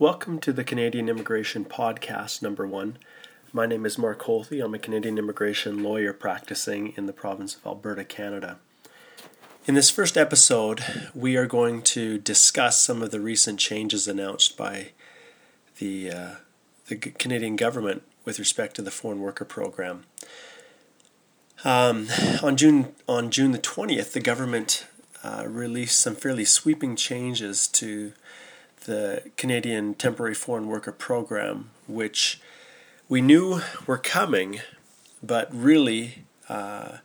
Welcome to the Canadian Immigration Podcast, number one. My name is Mark Holthe. I'm a Canadian immigration lawyer practicing in the province of Alberta, Canada. In this first episode, we are going to discuss some of the recent changes announced by the, uh, the Canadian government with respect to the foreign worker program. Um, on June on June the twentieth, the government uh, released some fairly sweeping changes to the Canadian Temporary Foreign Worker Program, which we knew were coming, but really uh,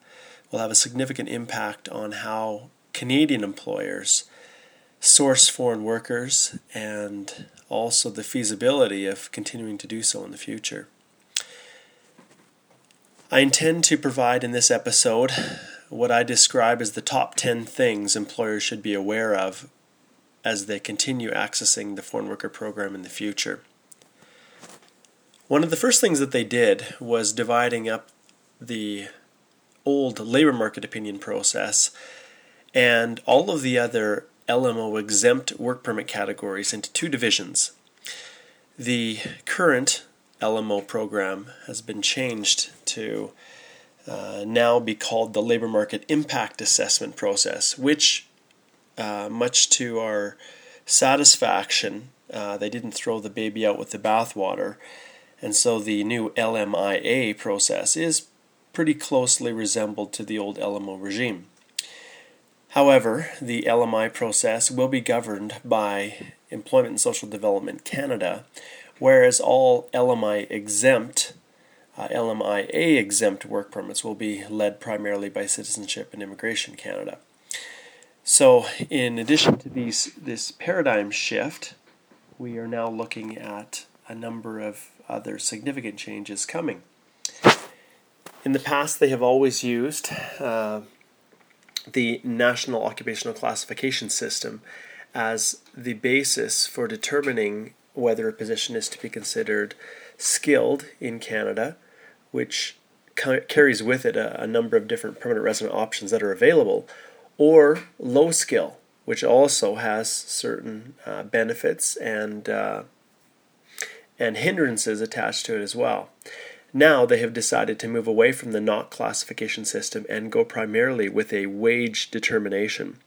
will have a significant impact on how Canadian employers source foreign workers and also the feasibility of continuing to do so in the future. I intend to provide in this episode what I describe as the top 10 things employers should be aware of as they continue accessing the foreign worker program in the future. One of the first things that they did was dividing up the old labor market opinion process and all of the other LMO exempt work permit categories into two divisions. The current LMO program has been changed to uh, now be called the labor market impact assessment process, which uh, much to our satisfaction, uh, they didn't throw the baby out with the bathwater. And so the new LMIA process is pretty closely resembled to the old LMO regime. However, the LMI process will be governed by Employment and Social Development Canada, whereas all LMI exempt, uh, LMIA exempt work permits will be led primarily by Citizenship and Immigration Canada. So, in addition to these this paradigm shift, we are now looking at a number of other significant changes coming. In the past, they have always used uh, the National Occupational Classification System as the basis for determining whether a position is to be considered skilled in Canada, which ca- carries with it a, a number of different permanent resident options that are available or low skill, which also has certain uh, benefits and uh, and hindrances attached to it as well. Now they have decided to move away from the NOC classification system and go primarily with a wage determination.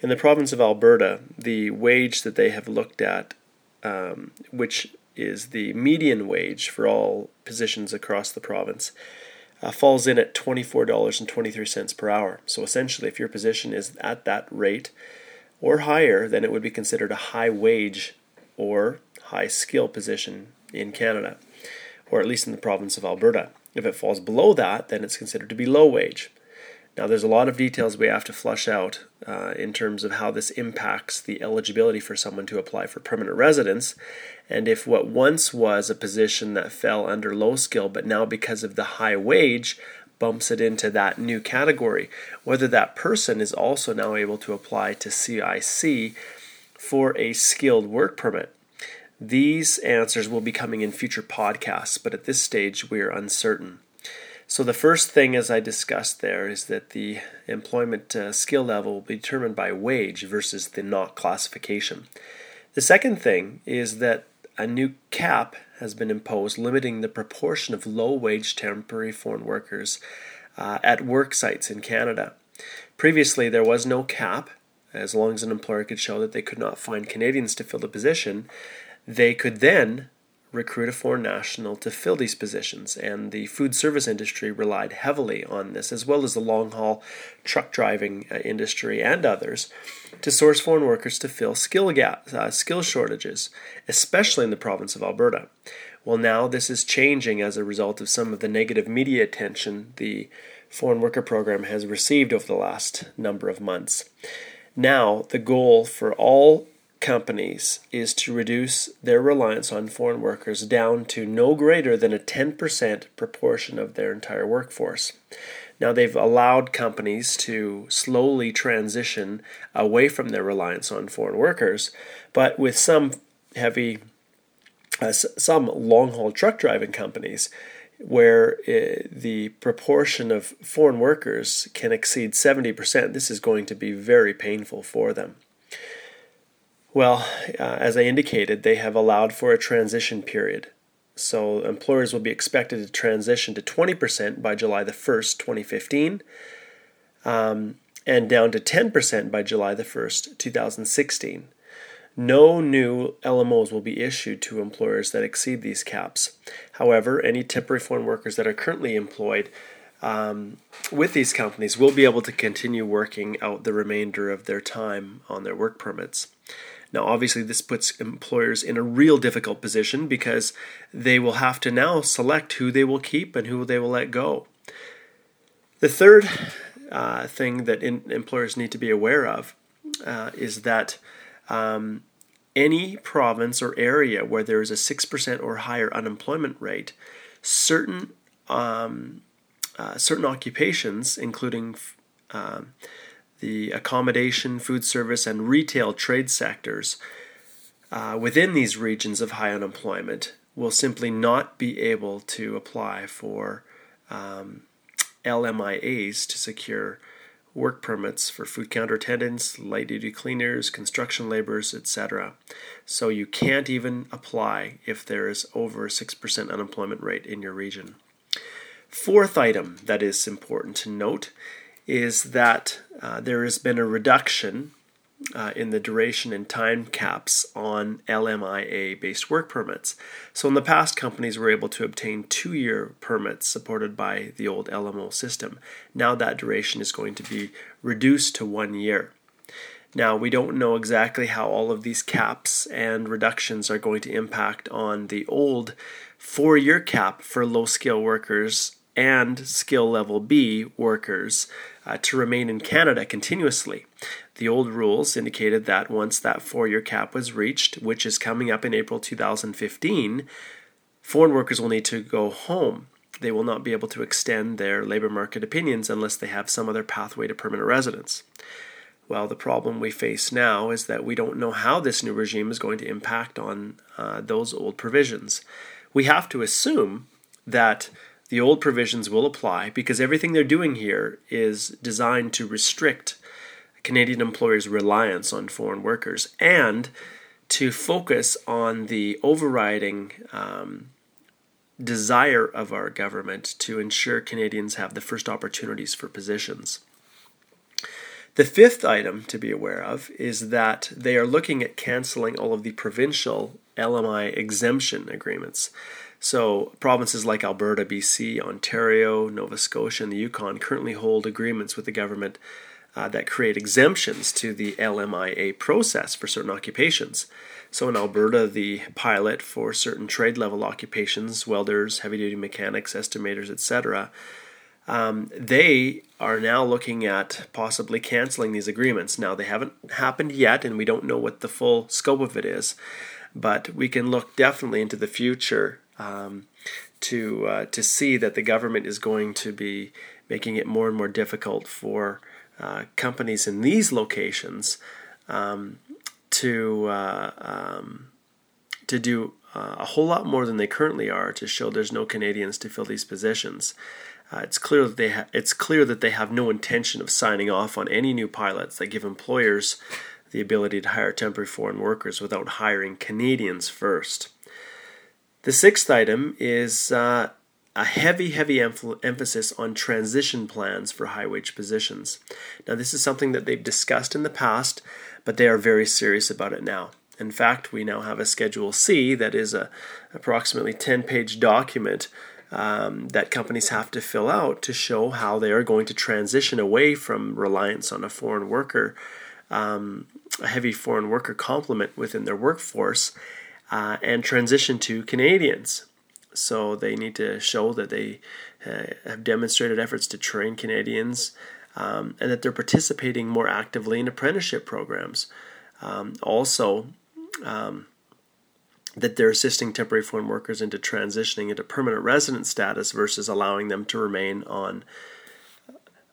In the province of Alberta, the wage that they have looked at, um, which is the median wage for all positions across the province, uh, falls in at $24.23 per hour. So essentially, if your position is at that rate or higher, then it would be considered a high wage or high skill position in Canada, or at least in the province of Alberta. If it falls below that, then it's considered to be low wage. Now, there's a lot of details we have to flush out uh, in terms of how this impacts the eligibility for someone to apply for permanent residence, and if what once was a position that fell under low skill, but now because of the high wage, bumps it into that new category, whether that person is also now able to apply to CIC for a skilled work permit. These answers will be coming in future podcasts, but at this stage we are uncertain. So, the first thing, as I discussed there, is that the employment uh, skill level will be determined by wage versus the NOC classification. The second thing is that a new cap has been imposed limiting the proportion of low wage temporary foreign workers uh, at work sites in Canada. Previously, there was no cap. As long as an employer could show that they could not find Canadians to fill the position, they could then recruit a foreign national to fill these positions, and the food service industry relied heavily on this, as well as the long haul truck driving uh, industry and others, to source foreign workers to fill skill gaps, uh, skill shortages, especially in the province of Alberta. Well, now this is changing as a result of some of the negative media attention the foreign worker program has received over the last number of months. Now, the goal for all companies is to reduce their reliance on foreign workers down to no greater than a 10% proportion of their entire workforce. Now, they've allowed companies to slowly transition away from their reliance on foreign workers, but with some heavy, uh, some long haul truck driving companies, where uh, the proportion of foreign workers can exceed 70%, this is going to be very painful for them. Well, uh, as I indicated, they have allowed for a transition period. So employers will be expected to transition to 20% by July the 1st, 2015, um, and down to 10% by July the 1st, 2016. No new LMOs will be issued to employers that exceed these caps. However, any temporary foreign workers that are currently employed um, with these companies will be able to continue working out the remainder of their time on their work permits. Now, obviously, this puts employers in a real difficult position because they will have to now select who they will keep and who they will let go. The third uh, thing that in, employers need to be aware of uh, is that um, any province or area where there is a 6% or higher unemployment rate, certain um, uh, certain occupations, including um, the accommodation, food service, and retail trade sectors uh, within these regions of high unemployment, will simply not be able to apply for um, LMIAs to secure work permits for food counter attendants, light duty cleaners, construction laborers, etc. So you can't even apply if there is over a 6% unemployment rate in your region. Fourth item that is important to note is that uh, there has been a reduction uh, in the duration and time caps on LMIA based work permits. So, in the past, companies were able to obtain two year permits supported by the old LMO system. Now, that duration is going to be reduced to one year. Now, we don't know exactly how all of these caps and reductions are going to impact on the old four year cap for low skill workers and skill level B workers uh, to remain in Canada continuously. The old rules indicated that once that four year cap was reached, which is coming up in April 2015, foreign workers will need to go home. They will not be able to extend their labour market opinions unless they have some other pathway to permanent residence. Well, the problem we face now is that we don't know how this new regime is going to impact on uh, those old provisions. We have to assume that the old provisions will apply because everything they're doing here is designed to restrict Canadian employers' reliance on foreign workers and to focus on the overriding um, desire of our government to ensure Canadians have the first opportunities for positions. The fifth item to be aware of is that they are looking at canceling all of the provincial LMI exemption agreements. So, provinces like Alberta, BC, Ontario, Nova Scotia, and the Yukon currently hold agreements with the government uh, that create exemptions to the LMIA process for certain occupations. So, in Alberta, the pilot for certain trade level occupations, welders, heavy duty mechanics, estimators, etc., um, they are now looking at possibly canceling these agreements. Now, they haven't happened yet, and we don't know what the full scope of it is, but we can look definitely into the future um, to uh, to see that the government is going to be making it more and more difficult for uh, companies in these locations um, to uh, um, to do uh, a whole lot more than they currently are to show there's no Canadians to fill these positions. Uh, it's clear that they ha- it's clear that they have no intention of signing off on any new pilots that give employers the ability to hire temporary foreign workers without hiring Canadians first. The sixth item is uh, a heavy, heavy emphasis on transition plans for high wage positions. Now, this is something that they've discussed in the past, but they are very serious about it now. In fact, we now have a Schedule C that is a approximately 10 page document um, that companies have to fill out to show how they are going to transition away from reliance on a foreign worker, um, a heavy foreign worker complement within their workforce, uh, and transition to Canadians. So they need to show that they uh, have demonstrated efforts to train Canadians um, and that they're participating more actively in apprenticeship programs. Um, also, um, that they're assisting temporary foreign workers into transitioning into permanent resident status versus allowing them to remain on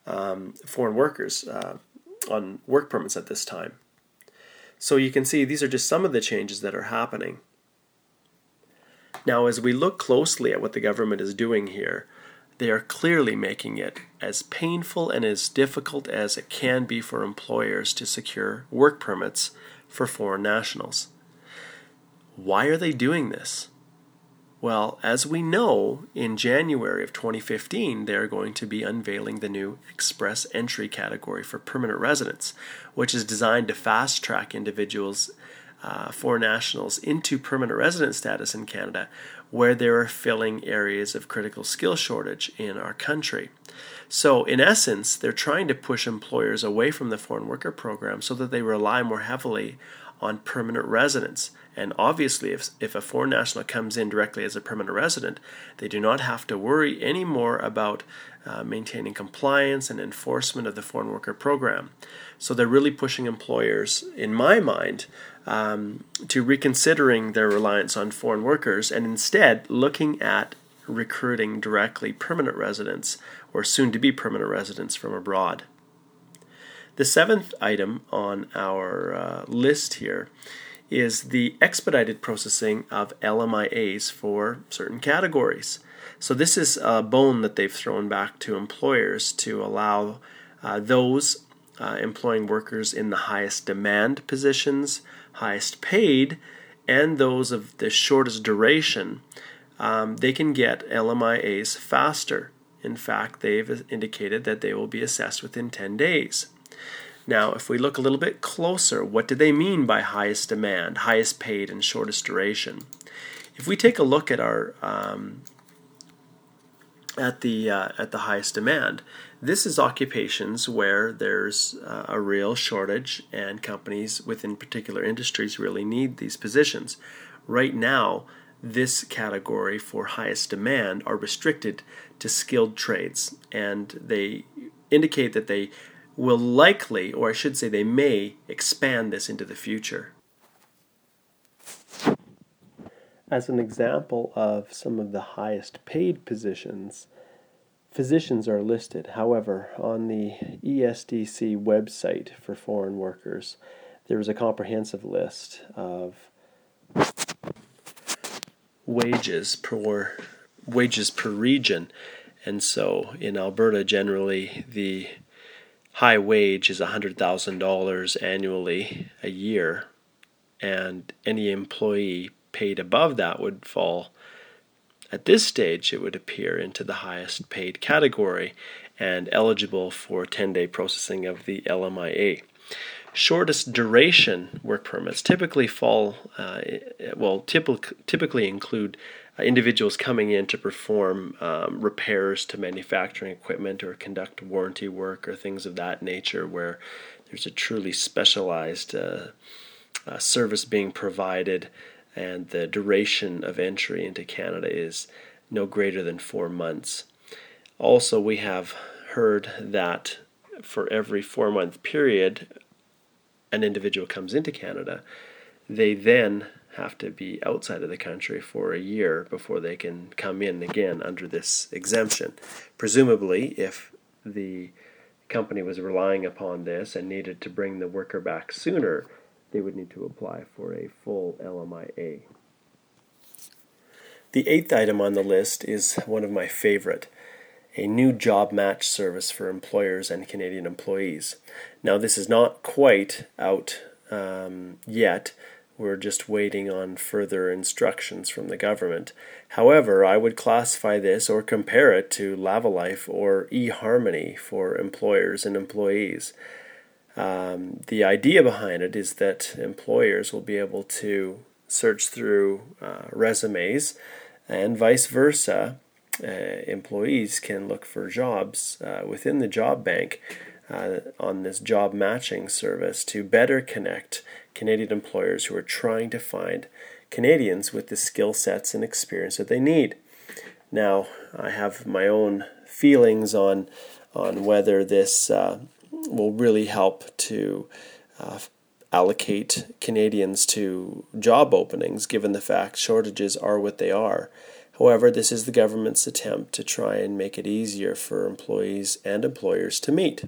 um, foreign workers uh, on work permits at this time. So you can see these are just some of the changes that are happening. Now, as we look closely at what the government is doing here, they are clearly making it as painful and as difficult as it can be for employers to secure work permits for foreign nationals. Why are they doing this? Well, as we know, in January of 2015, they're going to be unveiling the new Express Entry category for permanent residents, which is designed to fast track individuals, uh, foreign nationals, into permanent resident status in Canada, where they are filling areas of critical skill shortage in our country. So, in essence, they're trying to push employers away from the foreign worker program so that they rely more heavily on permanent residents. And obviously, if, if a foreign national comes in directly as a permanent resident, they do not have to worry anymore about uh, maintaining compliance and enforcement of the foreign worker program. So they're really pushing employers, in my mind, um, to reconsidering their reliance on foreign workers and instead looking at recruiting directly permanent residents or soon to be permanent residents from abroad. The seventh item on our uh, list here is the expedited processing of LMIAs for certain categories. So, this is a bone that they've thrown back to employers to allow uh, those uh, employing workers in the highest demand positions, highest paid, and those of the shortest duration. Um, they can get LMIAs faster. In fact, they've indicated that they will be assessed within 10 days. Now, if we look a little bit closer, what do they mean by highest demand, highest paid, and shortest duration? If we take a look at our um, at the uh, at the highest demand, this is occupations where there's uh, a real shortage, and companies within particular industries really need these positions. Right now, this category for highest demand are restricted to skilled trades, and they indicate that they will likely, or I should say, they may expand this into the future. As an example of some of the highest paid positions, physicians are listed. However, on the ESDC website for foreign workers, there is a comprehensive list of wages per wages per region. And so in Alberta, generally, the high wage is $100,000 annually a year, and any employee paid above that would fall, at this stage, it would appear into the highest paid category and eligible for 10 day processing of the LMIA. Shortest duration work permits typically fall, uh, well, typically include uh, individuals coming in to perform um, repairs to manufacturing equipment or conduct warranty work or things of that nature where there's a truly specialized uh, uh, service being provided and the duration of entry into Canada is no greater than four months. Also, we have heard that for every four month period an individual comes into Canada, they then have to be outside of the country for a year before they can come in again under this exemption. Presumably, if the company was relying upon this and needed to bring the worker back sooner, they would need to apply for a full LMIA. The eighth item on the list is one of my favorite a new job match service for employers and Canadian employees. Now, this is not quite out um, yet, we're just waiting on further instructions from the government. However, I would classify this or compare it to Lavalife or eHarmony for employers and employees. Um, the idea behind it is that employers will be able to search through uh, resumes and vice versa. Uh, employees can look for jobs uh, within the job bank uh, on this job matching service to better connect Canadian employers who are trying to find Canadians with the skill sets and experience that they need. Now, I have my own feelings on on whether this uh, will really help to uh, allocate Canadians to job openings, given the fact shortages are what they are. However, this is the government's attempt to try and make it easier for employees and employers to meet.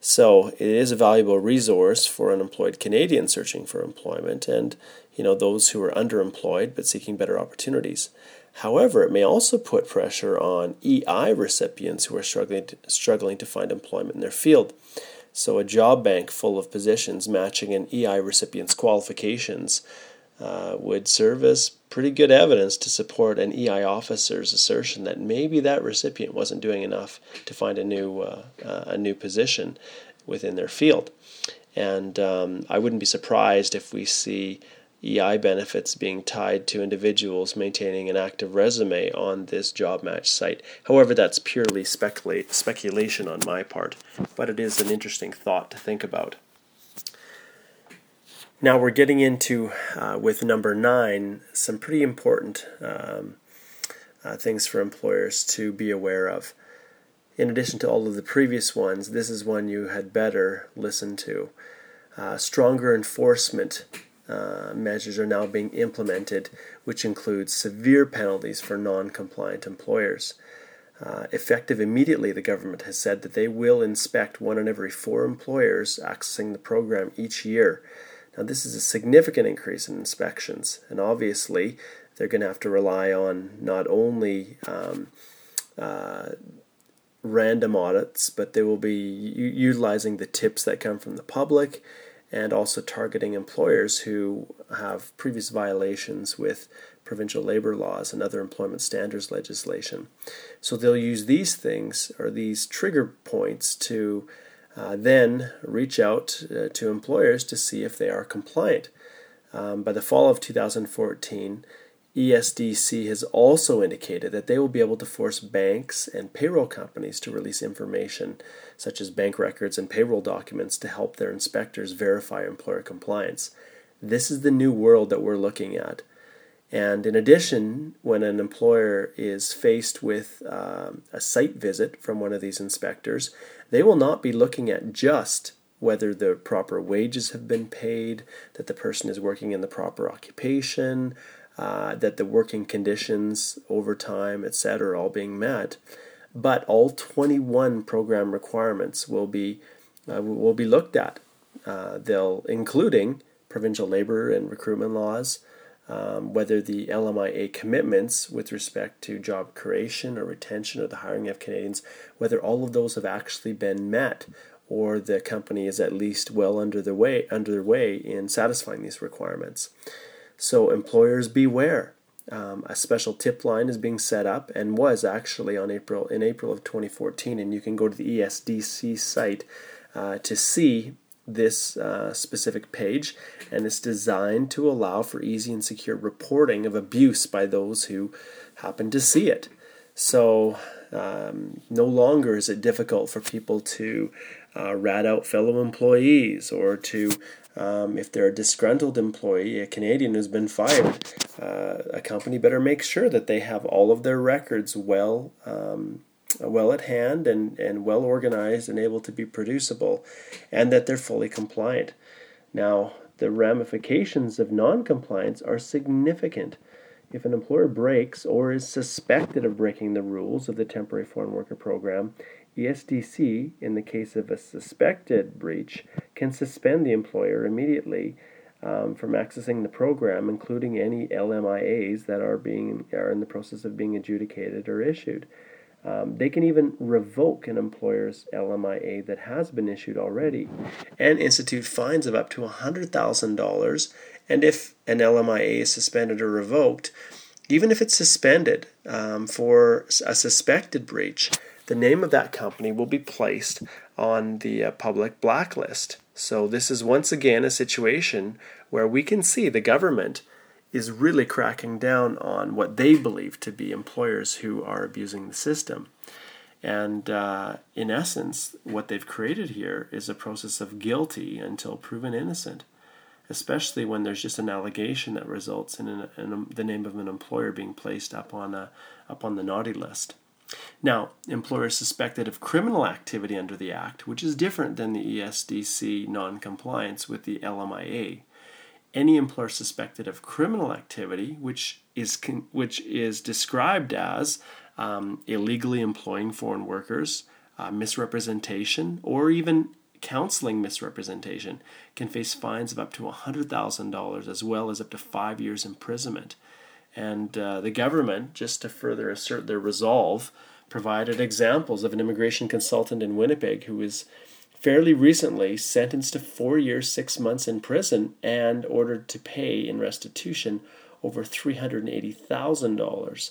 So it is a valuable resource for unemployed Canadians searching for employment and you know those who are underemployed but seeking better opportunities. However, it may also put pressure on EI recipients who are struggling to, struggling to find employment in their field. So, a job bank full of positions matching an EI recipient's qualifications uh, would serve as pretty good evidence to support an EI officer's assertion that maybe that recipient wasn't doing enough to find a new uh, uh, a new position within their field. And um, I wouldn't be surprised if we see EI benefits being tied to individuals maintaining an active resume on this job match site. However, that's purely speculation on my part, but it is an interesting thought to think about. Now we're getting into, uh, with number nine, some pretty important um, uh, things for employers to be aware of. In addition to all of the previous ones, this is one you had better listen to. Uh, stronger enforcement uh, measures are now being implemented, which includes severe penalties for non compliant employers. Uh, effective immediately, the government has said that they will inspect one in every four employers accessing the program each year. Now, this is a significant increase in inspections, and obviously, they're going to have to rely on not only um, uh, random audits, but they will be u- utilizing the tips that come from the public and also targeting employers who have previous violations with provincial labor laws and other employment standards legislation. So they'll use these things or these trigger points to uh, then reach out uh, to employers to see if they are compliant. Um, by the fall of 2014, ESDC has also indicated that they will be able to force banks and payroll companies to release information such as bank records and payroll documents to help their inspectors verify employer compliance. This is the new world that we're looking at. And in addition, when an employer is faced with um, a site visit from one of these inspectors, they will not be looking at just whether the proper wages have been paid, that the person is working in the proper occupation, uh, that the working conditions, overtime, etc., are all being met. But all 21 program requirements will be uh, will be looked at. Uh, they'll including provincial labor and recruitment laws, um, whether the LMIA commitments with respect to job creation or retention or the hiring of Canadians, whether all of those have actually been met, or the company is at least well under the way under their way in satisfying these requirements. So employers beware. Um, a special tip line is being set up and was actually on April in April of 2014, and you can go to the ESDC site uh, to see this uh, specific page, and it's designed to allow for easy and secure reporting of abuse by those who happen to see it. So um, no longer is it difficult for people to uh, rat out fellow employees or to um, if they're a disgruntled employee, a Canadian who's been fired, uh, a company better make sure that they have all of their records well um, well at hand and, and well organized and able to be producible, and that they're fully compliant. Now, the ramifications of non-compliance are significant. If an employer breaks or is suspected of breaking the rules of the temporary foreign worker program, ESDC, in the case of a suspected breach, can suspend the employer immediately um, from accessing the program, including any LMIAs that are being are in the process of being adjudicated or issued. Um, they can even revoke an employer's LMIA that has been issued already and institute fines of up to $100,000. And if an LMIA is suspended or revoked, even if it's suspended um, for a suspected breach, the name of that company will be placed on the uh, public blacklist. So, this is once again a situation where we can see the government is really cracking down on what they believe to be employers who are abusing the system. And uh, in essence, what they've created here is a process of guilty until proven innocent, especially when there's just an allegation that results in, an, in the name of an employer being placed up on, a, up on the naughty list. Now, employers suspected of criminal activity under the Act, which is different than the ESDC non compliance with the LMIA. Any employer suspected of criminal activity, which is, which is described as um, illegally employing foreign workers, uh, misrepresentation, or even counseling misrepresentation, can face fines of up to $100,000 as well as up to five years imprisonment. And uh, the government, just to further assert their resolve, provided examples of an immigration consultant in Winnipeg who was fairly recently sentenced to four years, six months in prison, and ordered to pay in restitution over $380,000.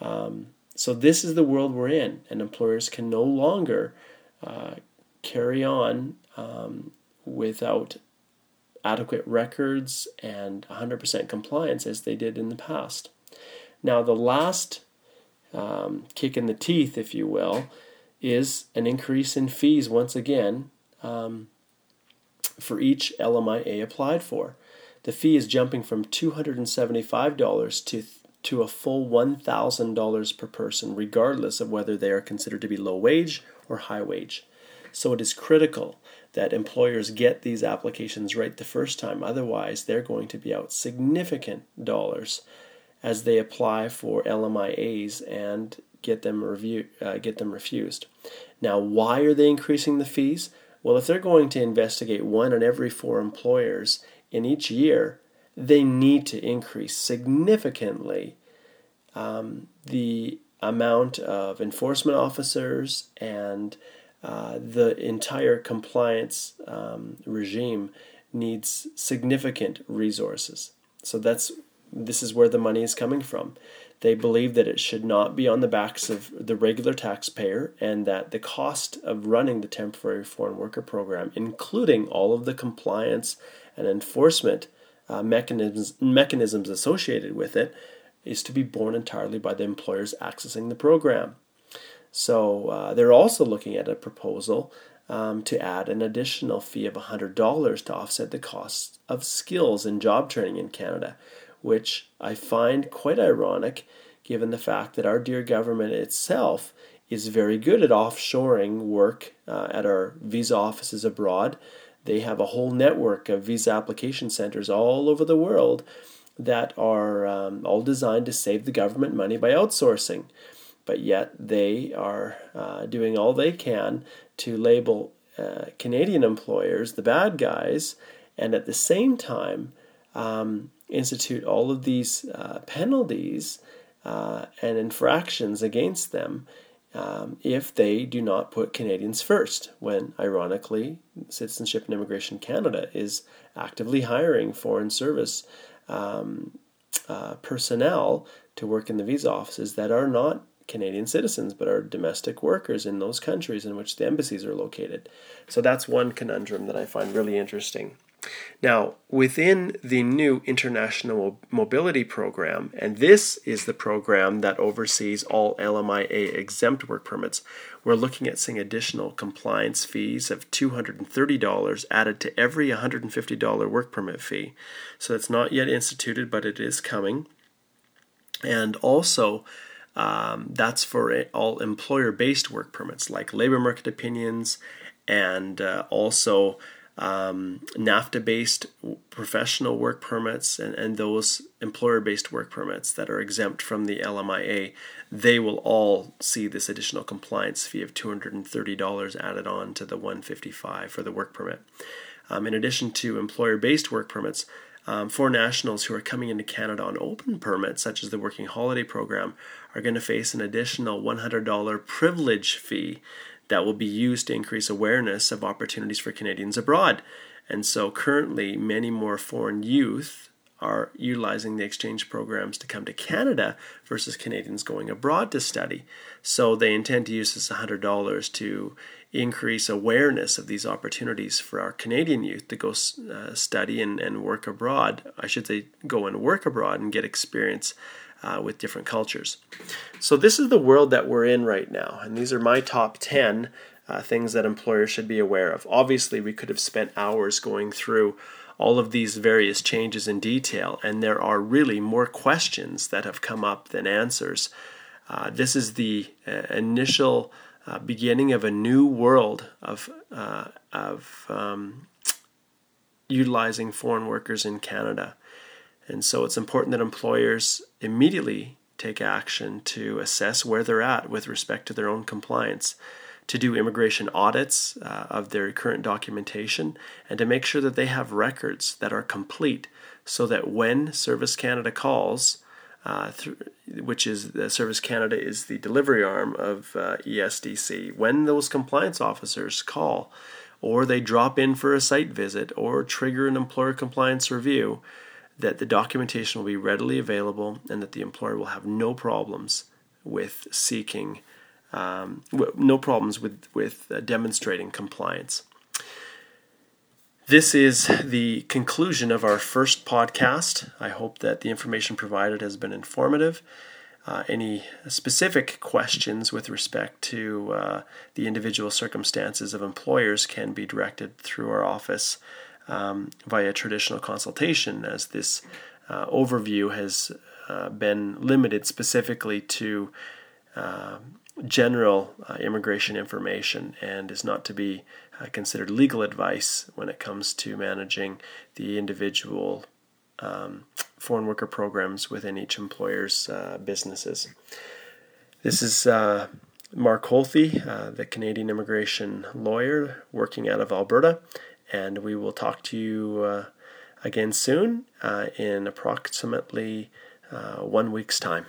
Um, so, this is the world we're in, and employers can no longer uh, carry on um, without adequate records and 100% compliance as they did in the past. Now, the last um, kick in the teeth, if you will, is an increase in fees once again um, for each LMIA applied for. The fee is jumping from $275 to to a full $1,000 per person, regardless of whether they are considered to be low wage or high wage. So it is critical that employers get these applications right the first time. Otherwise, they're going to be out significant dollars as they apply for LMIAs and get them review, uh, get them refused. Now, why are they increasing the fees? Well, if they're going to investigate one in every four employers in each year, they need to increase significantly um, the amount of enforcement officers and uh, the entire compliance um, regime needs significant resources. So that's this is where the money is coming from. They believe that it should not be on the backs of the regular taxpayer and that the cost of running the temporary foreign worker program, including all of the compliance and enforcement uh, mechanisms, mechanisms associated with it, is to be borne entirely by the employers accessing the program. So uh, they're also looking at a proposal um, to add an additional fee of $100 to offset the costs of skills and job training in Canada, which I find quite ironic given the fact that our dear government itself is very good at offshoring work uh, at our visa offices abroad. They have a whole network of visa application centers all over the world that are um, all designed to save the government money by outsourcing. But yet they are uh, doing all they can to label uh, Canadian employers the bad guys, and at the same time um, institute all of these uh, penalties uh, and infractions against them um, if they do not put Canadians first, when ironically, Citizenship and Immigration Canada is actively hiring foreign service um, uh, personnel to work in the visa offices that are not Canadian citizens but are domestic workers in those countries in which the embassies are located. So that's one conundrum that I find really interesting. Now, within the new International Mobility Program, and this is the program that oversees all LMIA exempt work permits, we're looking at seeing additional compliance fees of $230 added to every $150 work permit fee. So it's not yet instituted, but it is coming. And also, um, that's for all employer based work permits like labor market opinions and uh, also um, NAFTA based professional work permits and, and those employer based work permits that are exempt from the LMIA, they will all see this additional compliance fee of $230 added on to the 155 for the work permit. Um, in addition to employer based work permits, um, nationals who are coming into Canada on open permits, such as the Working Holiday Program, are going to face an additional $100 privilege fee that will be used to increase awareness of opportunities for Canadians abroad. And so currently, many more foreign youth are utilizing the exchange programs to come to Canada versus Canadians going abroad to study. So they intend to use this $100 to increase awareness of these opportunities for our Canadian youth to go uh, study and, and work abroad. I should say, go and work abroad and get experience uh, with different cultures. So, this is the world that we're in right now, and these are my top 10 uh, things that employers should be aware of. Obviously, we could have spent hours going through all of these various changes in detail, and there are really more questions that have come up than answers. Uh, this is the uh, initial uh, beginning of a new world of, uh, of um, utilizing foreign workers in Canada. And so it's important that employers immediately take action to assess where they're at with respect to their own compliance, to do immigration audits uh, of their current documentation, and to make sure that they have records that are complete so that when Service Canada calls, uh, th- which is the Service Canada is the delivery arm of uh, ESDC, when those compliance officers call, or they drop in for a site visit or trigger an employer compliance review, that the documentation will be readily available and that the employer will have no problems with seeking, um, no problems with, with uh, demonstrating compliance. This is the conclusion of our first podcast. I hope that the information provided has been informative. Uh, any specific questions with respect to uh, the individual circumstances of employers can be directed through our office um, via traditional consultation, as this uh, overview has uh, been limited specifically to uh, general uh, immigration information and is not to be considered legal advice when it comes to managing the individual um, foreign worker programs within each employer's uh, businesses. This is uh, Mark Holthe, uh, the Canadian immigration lawyer working out of Alberta, and we will talk to you uh, again soon uh, in approximately uh, one week's time.